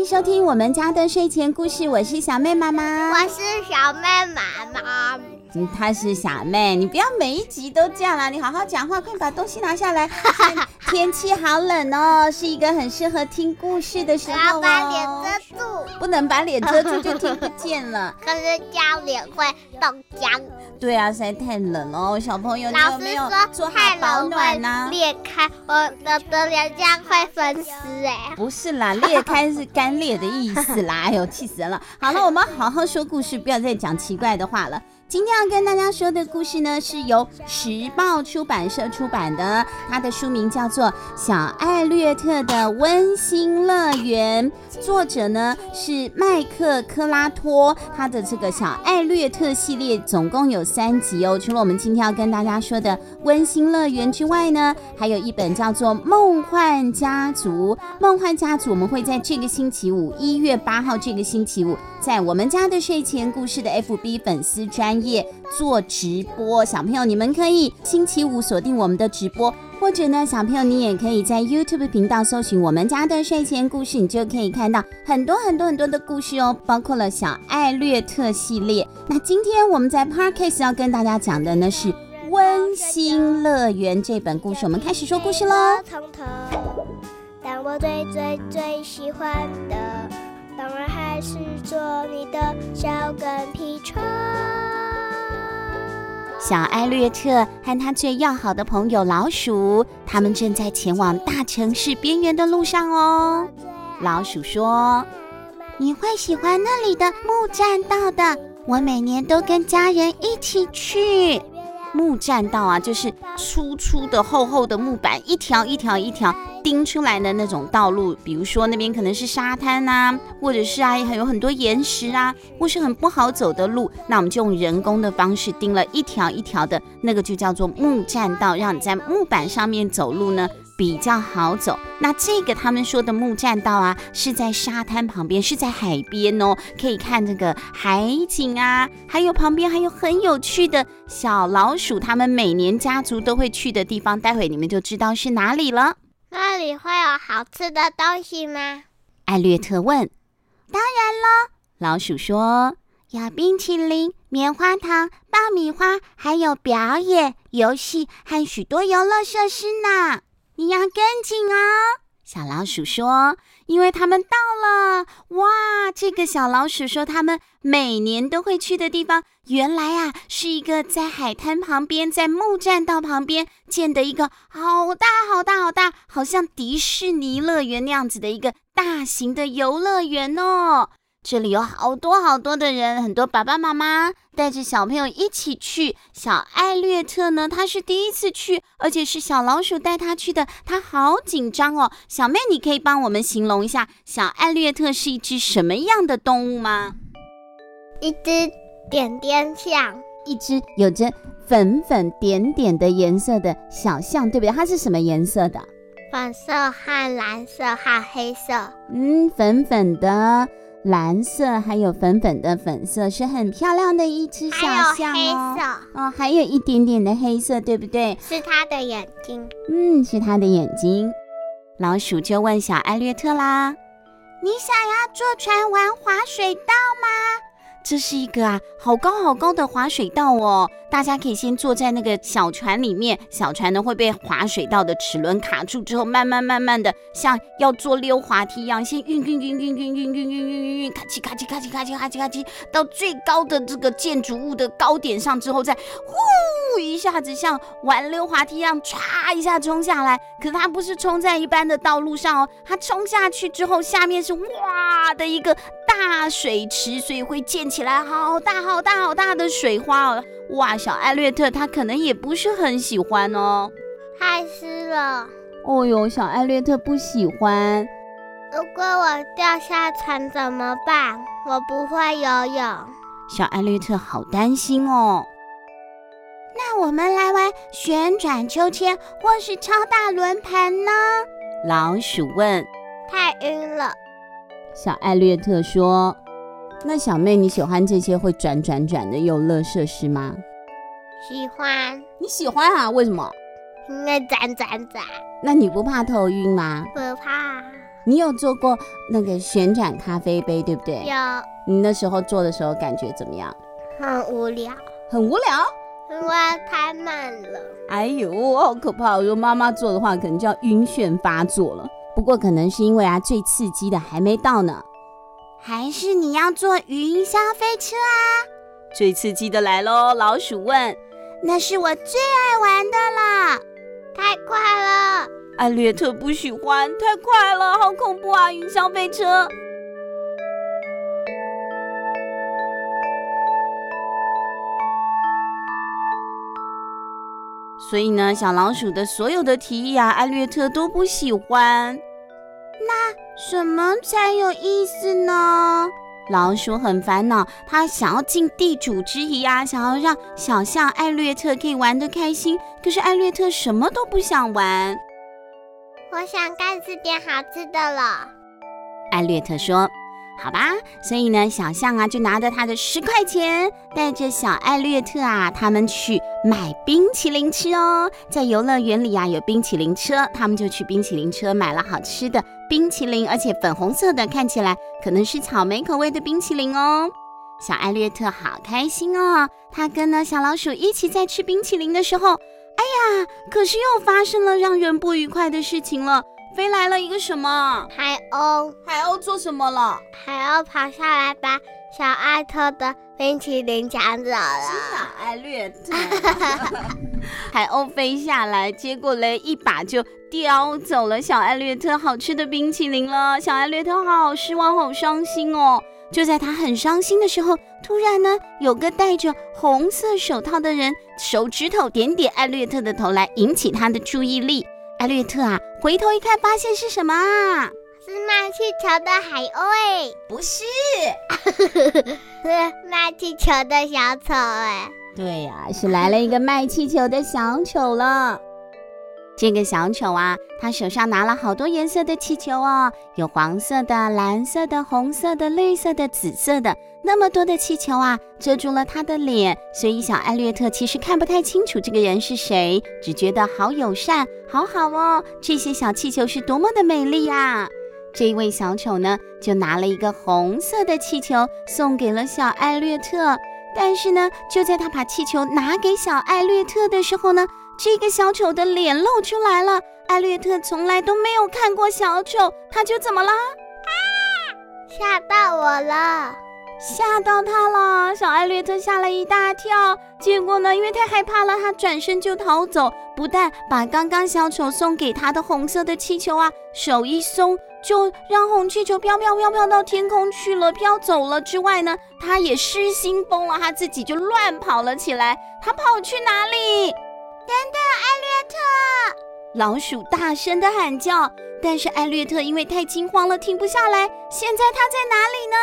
迎收听我们家的睡前故事，我是小妹妈妈，我是小妹妈。她是小妹，你不要每一集都这样啦，你好好讲话，快把东西拿下来。天气好冷哦，是一个很适合听故事的时候哦。要把脸遮住，不能把脸遮住就听不见了。可是这样脸会冻僵。对啊，实在太冷哦，小朋友，你有没有做好保暖呢？裂开，我的的脸这样会分尸哎。不是啦，裂开是干裂的意思啦。哎呦，气死人了！好了，我们好好说故事，不要再讲奇怪的话了。今天要跟大家说的故事呢，是由时报出版社出版的，它的书名叫做《小艾略特的温馨乐园》，作者呢是麦克克拉托。他的这个小艾略特系列总共有三集哦。除了我们今天要跟大家说的温馨乐园之外呢，还有一本叫做《梦幻家族》。梦幻家族我们会在这个星期五，一月八号这个星期五，在我们家的睡前故事的 FB 粉丝专页做直播，小朋友你们可以星期五锁定我们的直播，或者呢，小朋友你也可以在 YouTube 频道搜寻我们家的睡前故事，你就可以看到很多很多很多的故事哦，包括了小艾略特系列。那今天我们在 Podcast 要跟大家讲的呢是《温馨乐园》这本故事，我们开始说故事喽。但我最最最喜欢的，当然还是做你的小跟屁虫。小艾略特和他最要好的朋友老鼠，他们正在前往大城市边缘的路上哦。老鼠说：“你会喜欢那里的木栈道的，我每年都跟家人一起去。”木栈道啊，就是粗粗的、厚厚的木板，一条一条一条钉出来的那种道路。比如说那边可能是沙滩啊，或者是啊，还有很多岩石啊，或是很不好走的路，那我们就用人工的方式钉了一条一条的，那个就叫做木栈道，让你在木板上面走路呢。比较好走。那这个他们说的木栈道啊，是在沙滩旁边，是在海边哦，可以看这个海景啊，还有旁边还有很有趣的小老鼠，他们每年家族都会去的地方。待会你们就知道是哪里了。那里会有好吃的东西吗？艾略特问。当然了，老鼠说，有冰淇淋、棉花糖、爆米花，还有表演、游戏和许多游乐设施呢。你要跟紧哦，小老鼠说，因为他们到了。哇，这个小老鼠说，他们每年都会去的地方，原来啊，是一个在海滩旁边，在木栈道旁边建的一个好大好大好大，好像迪士尼乐园那样子的一个大型的游乐园哦。这里有好多好多的人，很多爸爸妈妈带着小朋友一起去。小艾略特呢，他是第一次去，而且是小老鼠带他去的，他好紧张哦。小妹，你可以帮我们形容一下小艾略特是一只什么样的动物吗？一只点点象，一只有着粉粉点点的颜色的小象，对不对？它是什么颜色的？粉色和蓝色和黑色。嗯，粉粉的。蓝色还有粉粉的粉色，是很漂亮的一只小象哦。黑色哦，还有一点点的黑色，对不对？是它的眼睛。嗯，是它的眼睛。老鼠就问小艾略特啦：“你想要坐船玩滑水道吗？”这是一个啊，好高好高的滑水道哦！大家可以先坐在那个小船里面，小船呢会被滑水道的齿轮卡住之后，慢慢慢慢的像要坐溜滑梯一样，先运运运运运运运运运运，咔叽咔叽咔叽咔叽咔叽咔叽，到最高的这个建筑物的高点上之后，再呼一下子像玩溜滑梯一样，唰一下冲下来。可它不是冲在一般的道路上哦，它冲下去之后，下面是哇的一个大水池，所以会溅起来好大好大好大的水花哦！哇，小艾略特他可能也不是很喜欢哦，太湿了。哦哟，小艾略特不喜欢。如果我掉下船怎么办？我不会游泳。小艾略特好担心哦。那我们来玩旋转秋千或是超大轮盘呢？老鼠问。太晕了。小艾略特说：“那小妹，你喜欢这些会转转转的游乐设施吗？”“喜欢。”“你喜欢啊？为什么？”“因为转转转。”“那你不怕头晕吗？”“不怕。”你有做过那个旋转咖啡杯，对不对？有。你那时候做的时候感觉怎么样？很无聊。很无聊？因为太慢了。哎呦，好可怕！如果妈妈做的话，可能就要晕眩发作了。不过可能是因为啊，最刺激的还没到呢。还是你要坐云霄飞车啊？最刺激的来喽！老鼠问：“那是我最爱玩的了，太快了。”艾略特不喜欢，太快了，好恐怖啊！云霄飞车。所以呢，小老鼠的所有的提议啊，艾略特都不喜欢。那什么才有意思呢？老鼠很烦恼，它想要尽地主之谊啊，想要让小象艾略特可以玩得开心。可是艾略特什么都不想玩。我想干吃点好吃的了。艾略特说：“好吧。”所以呢，小象啊就拿着他的十块钱，带着小艾略特啊，他们去买冰淇淋吃哦。在游乐园里啊有冰淇淋车，他们就去冰淇淋车买了好吃的冰淇淋，而且粉红色的，看起来可能是草莓口味的冰淇淋哦。小艾略特好开心哦，他跟呢小老鼠一起在吃冰淇淋的时候。哎呀，可是又发生了让人不愉快的事情了。飞来了一个什么？海鸥。海鸥做什么了？海鸥跑下来把小艾特的冰淇淋抢走了。小艾略特。海鸥飞下来，结果嘞一把就叼走了小艾略特好吃的冰淇淋了。小艾略特好失望，好伤心哦。就在他很伤心的时候，突然呢，有个戴着红色手套的人，手指头点点艾略特的头来，引起他的注意力。艾略特啊，回头一看，发现是什么啊？是卖气球的海鸥哎，不是，是卖气球的小丑哎。对呀、啊，是来了一个卖气球的小丑了。这个小丑啊，他手上拿了好多颜色的气球哦，有黄色的、蓝色的、红色的、绿色的、紫色的，那么多的气球啊，遮住了他的脸，所以小艾略特其实看不太清楚这个人是谁，只觉得好友善，好好哦。这些小气球是多么的美丽呀！这位小丑呢，就拿了一个红色的气球送给了小艾略特，但是呢，就在他把气球拿给小艾略特的时候呢。这个小丑的脸露出来了，艾略特从来都没有看过小丑，他就怎么了？啊！吓到我了，吓到他了。小艾略特吓了一大跳，结果呢，因为太害怕了，他转身就逃走，不但把刚刚小丑送给他的红色的气球啊，手一松就让红气球飘飘飘飘到天空去了，飘走了之外呢，他也失心疯了，他自己就乱跑了起来。他跑去哪里？等等，艾略特！老鼠大声的喊叫，但是艾略特因为太惊慌了，停不下来。现在他在哪里呢？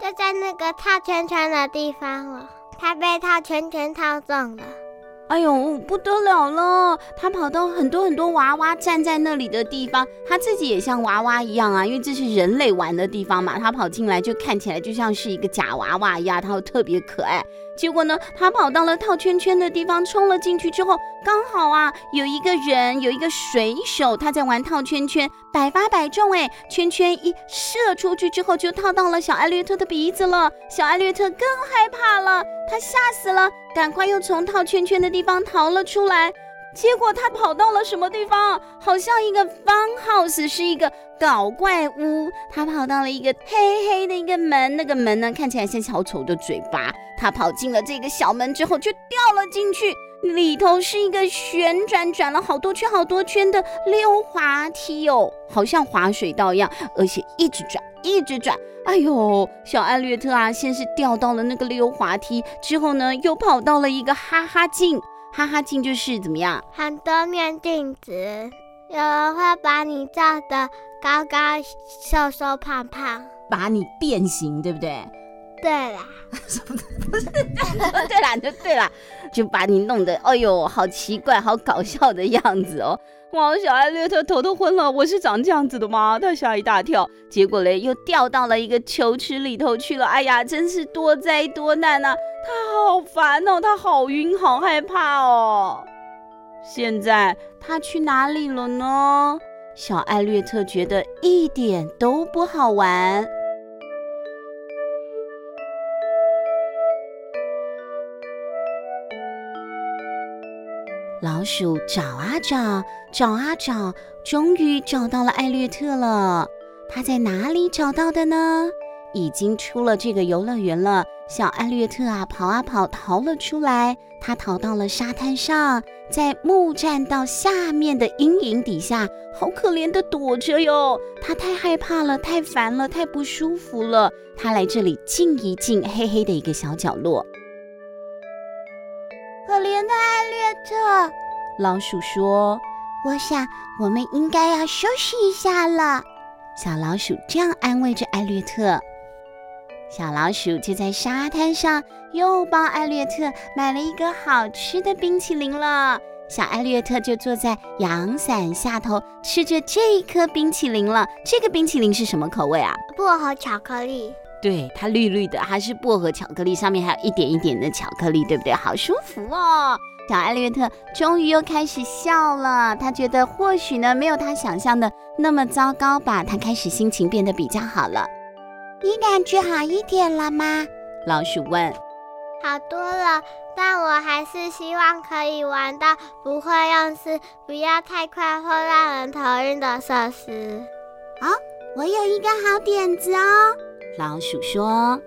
就在那个套圈圈的地方了，他被套圈圈套中了。哎呦，不得了了！他跑到很多很多娃娃站在那里的地方，他自己也像娃娃一样啊，因为这是人类玩的地方嘛。他跑进来就看起来就像是一个假娃娃一样，他特别可爱。结果呢，他跑到了套圈圈的地方，冲了进去之后，刚好啊，有一个人，有一个水手，他在玩套圈圈，百发百中哎，圈圈一射出去之后，就套到了小艾略特的鼻子了。小艾略特更害怕了，他吓死了，赶快又从套圈圈的地方逃了出来。结果他跑到了什么地方？好像一个方 house，是一个搞怪屋。他跑到了一个黑黑的一个门，那个门呢，看起来像小丑的嘴巴。他跑进了这个小门之后，就掉了进去。里头是一个旋转转了好多圈、好多圈的溜滑梯哦，好像滑水道一样，而且一直转，一直转。哎呦，小艾略特啊，先是掉到了那个溜滑梯，之后呢，又跑到了一个哈哈镜。哈哈镜就是怎么样？很多面镜子，有人会把你照得高高、瘦瘦、胖胖，把你变形，对不对？对啦，不是？对啦，就对啦，就把你弄得，哎呦，好奇怪，好搞笑的样子哦。哇，小艾略特头都昏了，我是长这样子的吗？他吓一大跳，结果嘞又掉到了一个球池里头去了。哎呀，真是多灾多难呐、啊！他好烦哦，他好晕，好害怕哦。现在他去哪里了呢？小艾略特觉得一点都不好玩。老鼠找啊找，找啊找，终于找到了艾略特了。他在哪里找到的呢？已经出了这个游乐园了。小艾略特啊，跑啊跑，逃了出来。他逃到了沙滩上，在木栈道下面的阴影底下，好可怜的躲着哟。他太害怕了，太烦了，太不舒服了。他来这里静一静，黑黑的一个小角落。可怜的艾略特，老鼠说：“我想我们应该要休息一下了。”小老鼠这样安慰着艾略特。小老鼠就在沙滩上又帮艾略特买了一个好吃的冰淇淋了。小艾略特就坐在阳伞下头吃着这一颗冰淇淋了。这个冰淇淋是什么口味啊？薄荷巧克力。对，它绿绿的，它是薄荷巧克力，上面还有一点一点的巧克力，对不对？好舒服哦。小艾略特终于又开始笑了，他觉得或许呢没有他想象的那么糟糕吧。他开始心情变得比较好了。你感觉好一点了吗？老鼠问。好多了，但我还是希望可以玩到不会用时、不要太快或让人头晕的设施。哦，我有一个好点子哦。老鼠说。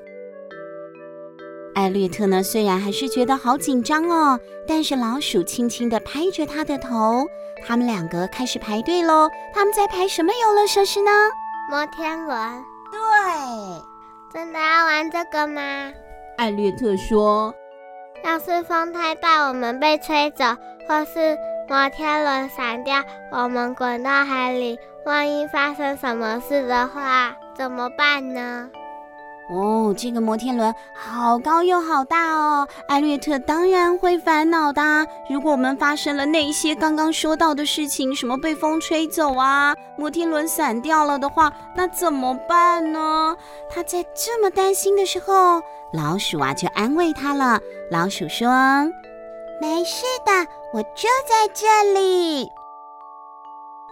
艾略特呢，虽然还是觉得好紧张哦，但是老鼠轻轻地拍着他的头。他们两个开始排队喽。他们在排什么游乐设施呢？摩天轮。对，真的要玩这个吗？艾略特说：“要是风太大，我们被吹走，或是摩天轮散掉，我们滚到海里，万一发生什么事的话，怎么办呢？”哦，这个摩天轮好高又好大哦，艾略特当然会烦恼的。如果我们发生了那些刚刚说到的事情，什么被风吹走啊，摩天轮散掉了的话，那怎么办呢？他在这么担心的时候，老鼠啊就安慰他了。老鼠说：“没事的，我就在这里。”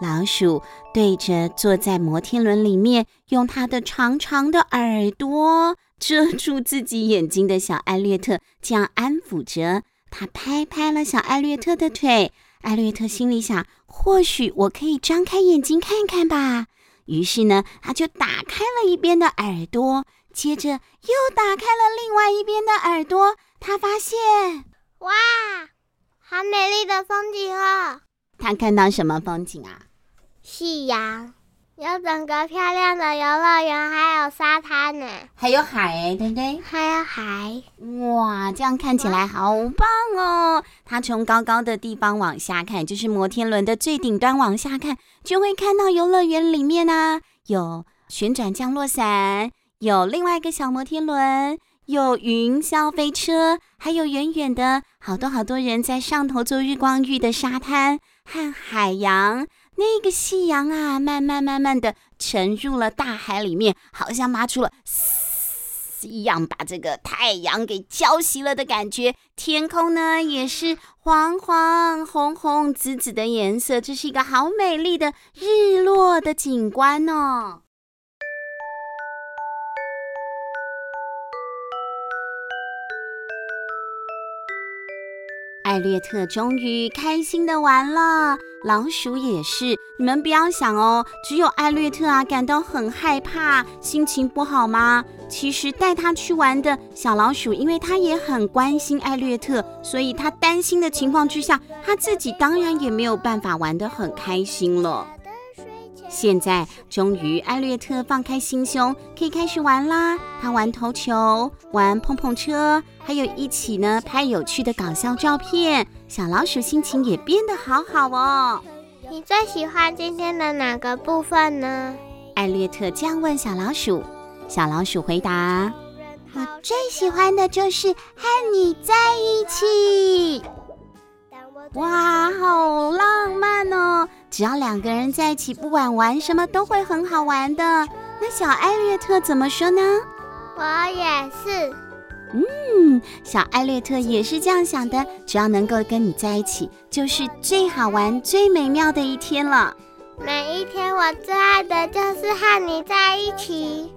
老鼠对着坐在摩天轮里面，用它的长长的耳朵遮住自己眼睛的小艾略特，这样安抚着他，拍拍了小艾略特的腿。艾略特心里想：或许我可以张开眼睛看看吧。于是呢，他就打开了一边的耳朵，接着又打开了另外一边的耳朵。他发现，哇，好美丽的风景哦！他看到什么风景啊？夕阳，有整个漂亮的游乐园，还有沙滩呢，还有海，对不对？还有海，哇，这样看起来好棒哦！它从高高的地方往下看，就是摩天轮的最顶端往下看，就会看到游乐园里面呢、有旋转降落伞，有另外一个小摩天轮，有云霄飞车，还有远远的好多好多人在上头做日光浴的沙滩和海洋。那个夕阳啊，慢慢慢慢的沉入了大海里面，好像发出了嘶一样，把这个太阳给浇熄了的感觉。天空呢，也是黄黄、红红、紫紫的颜色，这是一个好美丽的日落的景观哦。艾略特终于开心的玩了。老鼠也是，你们不要想哦，只有艾略特啊感到很害怕，心情不好吗？其实带他去玩的小老鼠，因为他也很关心艾略特，所以他担心的情况之下，他自己当然也没有办法玩得很开心了。现在终于艾略特放开心胸，可以开始玩啦。他玩投球，玩碰碰车，还有一起呢拍有趣的搞笑照片。小老鼠心情也变得好好哦。你最喜欢今天的哪个部分呢？艾略特这样问小老鼠。小老鼠回答：“我最喜欢的就是和你在一起。”哇，好浪漫哦！只要两个人在一起，不管玩什么都会很好玩的。那小艾略特怎么说呢？我也是。嗯，小艾略特也是这样想的。只要能够跟你在一起，就是最好玩、最美妙的一天了。每一天我最爱的就是和你在一起。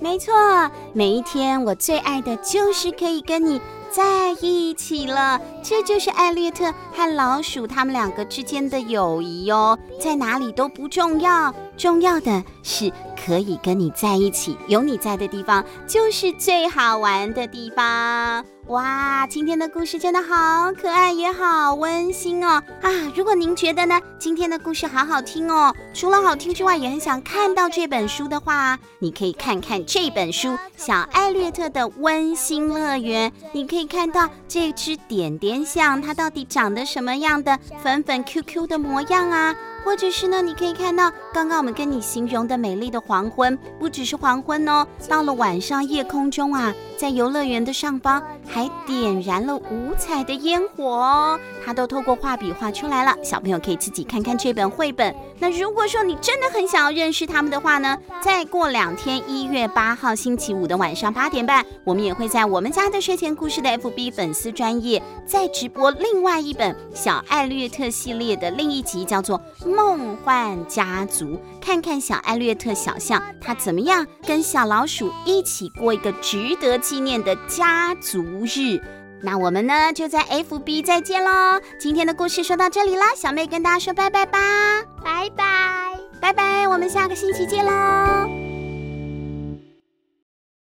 没错，每一天我最爱的就是可以跟你在一起了。这就是艾略特和老鼠他们两个之间的友谊哦，在哪里都不重要，重要的是可以跟你在一起，有你在的地方就是最好玩的地方。哇，今天的故事真的好可爱，也好温馨哦！啊，如果您觉得呢，今天的故事好好听哦，除了好听之外，也很想看到这本书的话，你可以看看这本书《小艾略特的温馨乐园》，你可以看到这只点点象，它到底长得什么样的粉粉 QQ 的模样啊？或者是呢，你可以看到刚刚我们跟你形容的美丽的黄昏，不只是黄昏哦，到了晚上夜空中啊，在游乐园的上方还点燃了五彩的烟火哦，它都透过画笔画出来了。小朋友可以自己看看这本绘本。那如果说你真的很想要认识他们的话呢，再过两天一月八号星期五的晚上八点半，我们也会在我们家的睡前故事的 FB 粉丝专业再直播另外一本小艾略特系列的另一集，叫做。梦幻家族，看看小艾略特小象，他怎么样跟小老鼠一起过一个值得纪念的家族日？那我们呢，就在 FB 再见喽！今天的故事说到这里啦，小妹跟大家说拜拜吧，拜拜，拜拜，我们下个星期见喽。